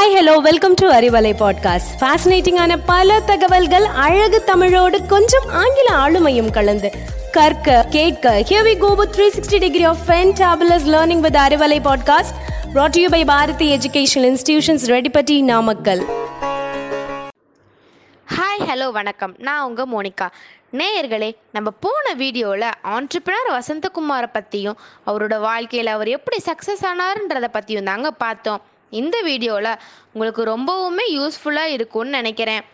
Hi hello welcome to Arivalai podcast ஃபேசினேட்டிங்கான பல தகவல்கள் அழகு தமிழோடு கொஞ்சம் ஆங்கில ஆளுமையும் கலந்து. கற்க கேட்க here we go with 360 degree of fantabulous learning with Arivalai podcast brought to you by Bharathi educational institutions Reddipatti Namakkal hi hello வணக்கம். நான் உங்கள் மோனிகா. நேயர்களே நம்ம போன வீடியோவில் ஆண்டர்பிரினர் வசந்தகுமாரை பற்றியும் அவரோட வாழ்க்கையில் அவர் எப்படி சக்ஸஸ் ஆனாருன்றதை பற்றியும் தாங்க பார்த்தோம். இந்த வீடியோவில் உங்களுக்கு ரொம்பவுமே யூஸ்ஃபுல்லாக இருக்கும்னு நினைக்கிறேன்.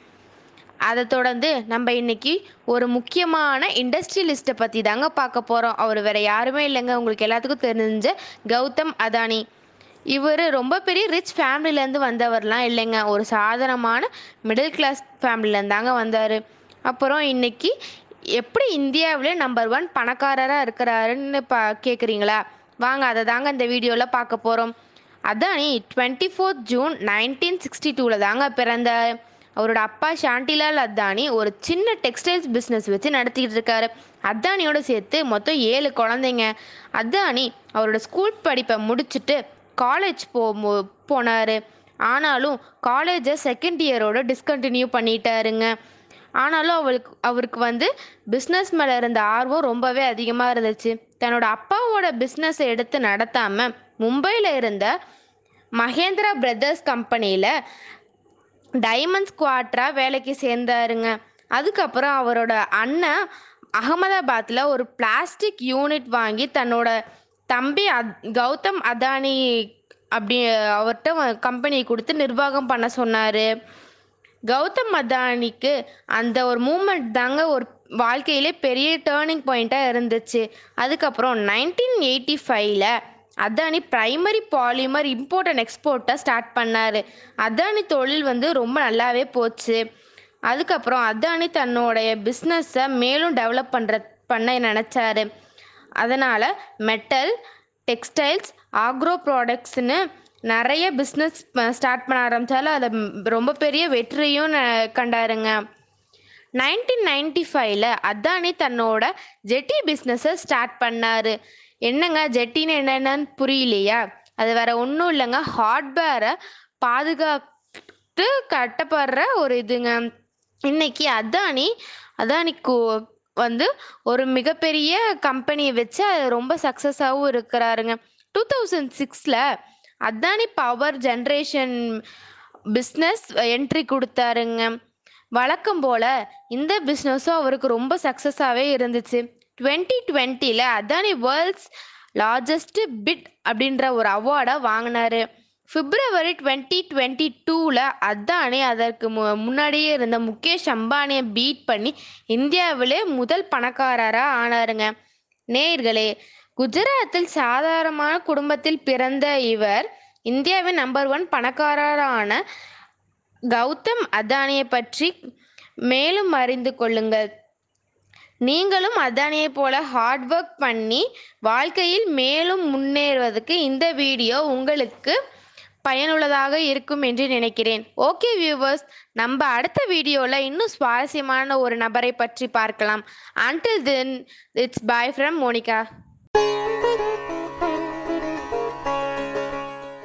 அதை தொடர்ந்து நம்ம இன்னைக்கு ஒரு முக்கியமான இண்டஸ்ட்ரியலிஸ்ட்டை பற்றி தாங்க பார்க்க போகிறோம் அவர் வேறு யாருமே இல்லைங்க. உங்களுக்கு எல்லாத்துக்கும் தெரிஞ்ச கௌதம் அதானி. இவர் ரொம்ப பெரிய ரிச் ஃபேமிலிலேருந்து வந்தவர்லாம் இல்லைங்க. ஒரு சாதாரணமான மிடில் கிளாஸ் ஃபேமிலியிலேருந்தாங்க வந்தார். அப்புறம் இன்றைக்கி எப்படி இந்தியாவிலே நம்பர் ஒன் பணக்காரராக இருக்கிறாருன்னு பா கேட்குறீங்களா வாங்க அதை தாங்க இந்த வீடியோவில் பார்க்க போகிறோம் Adani twenty fourth June nineteen sixty டூவில் தாங்க பிறந்தார் அவரோட அப்பா சாண்டிலால் அத்தானி ஒரு சின்ன டெக்ஸ்டைல்ஸ் பிஸ்னஸ் வச்சு நடத்திக்கிட்டு இருக்காரு அத்தானியோட சேர்த்து மொத்தம் ஏழு குழந்தைங்க. அத்தானி அவரோட ஸ்கூல் படிப்பை முடிச்சுட்டு காலேஜ் போ போனார். ஆனாலும் காலேஜை செகண்ட் இயரோட டிஸ்கண்டினியூ பண்ணிட்டாருங்க. ஆனாலும் அவருக்கு அவருக்கு வந்து பிஸ்னஸ் மேலே இருந்த ஆர்வம் ரொம்பவே அதிகமாக இருந்துச்சு. தன்னோட அப்பாவோட பிஸ்னஸை எடுத்து நடத்தாமல் மும்பையில் இருந்த மகேந்திரா பிரதர்ஸ் கம்பெனியில் டைமண்ட் ஸ்குவாட்ரா வேலைக்கு சேர்ந்தாருங்க. அதுக்கப்புறம் அவரோட அண்ணன் அகமதாபாத்தில் ஒரு பிளாஸ்டிக் யூனிட் வாங்கி தன்னோட தம்பி அத் கௌதம் அதானி அப்படி அவர்கிட்ட கம்பெனி கொடுத்து நிர்வாகம் பண்ண சொன்னார். கௌதம் அதானிக்கு அந்த ஒரு மூமெண்ட் தாங்க ஒரு வாழ்க்கையிலே பெரிய டேர்னிங் பாயிண்ட்டாக இருந்துச்சு. அதுக்கப்புறம் நைன்டீன் எயிட்டி ஃபைவ்ல Adani primary polymer import and எக்ஸ்போர்ட்டை start பண்ணார். அதானி தொழில் வந்து ரொம்ப நல்லாவே போச்சு. அதுக்கப்புறம் அதானி தன்னுடைய பிஸ்னஸை மேலும் டெவலப் பண்ணுற பண்ண நினச்சாரு. அதனால் மெட்டல் டெக்ஸ்டைல்ஸ் ஆக்ரோ ப்ராடக்ட்ஸ்னு நிறைய பிஸ்னஸ் ஸ்டார்ட் பண்ண ஆரம்பித்தாலும் அதை ரொம்ப பெரிய வெற்றியும் ந- கண்டாருங்க. நைன்டீன் நைன்டி ஃபைவ்ல அதானி தன்னோட ஜெட்டி பிஸ்னஸை ஸ்டார்ட் பண்ணார். என்னங்க ஜெட்டின்னு என்னென்னு புரியலையா? அது வேற ஒன்றும் இல்லைங்க. ஹார்ட்வேரை பாதுகாத்து கட்டப்படுற ஒரு இதுங்க. இன்னைக்கு அதானி அதானிக்கு வந்து ஒரு மிகப்பெரிய கம்பெனியை வச்சு அது ரொம்ப சக்ஸஸாகவும் இருக்கிறாருங்க. டூ தௌசண்ட் சிக்ஸில் Adani power generation business entry கொடுத்தாருங்க. வழக்கம் போல் இந்த பிஸ்னஸும் அவருக்கு ரொம்ப சக்ஸஸாகவே இருந்துச்சு. டுவெண்ட்டி டுவெண்ட்டியில் அதானி வேர்ல்ட்ஸ் லார்ஜஸ்ட் பிட் அப்படின்ற ஒரு அவார்டை வாங்கினாரு. பிப்ரவரி டுவெண்ட்டி டுவெண்ட்டி டூவில் அதானி அதற்கு மு முன்னாடியே இருந்த முகேஷ் அம்பானியை பீட் பண்ணி இந்தியாவிலே முதல் பணக்காரராக ஆனாருங்க. நேயர்களே குஜராத்தில் சாதாரணமான குடும்பத்தில் பிறந்த இவர் இந்தியாவின் நம்பர் ஒன் பணக்காரரான கௌதம் அதானியை பற்றி மேலும் அறிந்து கொள்ளுங்கள். நீங்களும் அதானியை போல ஹார்ட் ஒர்க் பண்ணி வாழ்க்கையில் மேலும் முன்னேறுவதற்கு இந்த வீடியோ உங்களுக்கு பயனுள்ளதாக இருக்கும் என்று நினைக்கிறேன். ஓகே வியூவர்ஸ் நம்ம அடுத்த வீடியோவில் இன்னும் சுவாரஸ்யமான ஒரு நபரை பற்றி பார்க்கலாம். Until then it's bye from Monica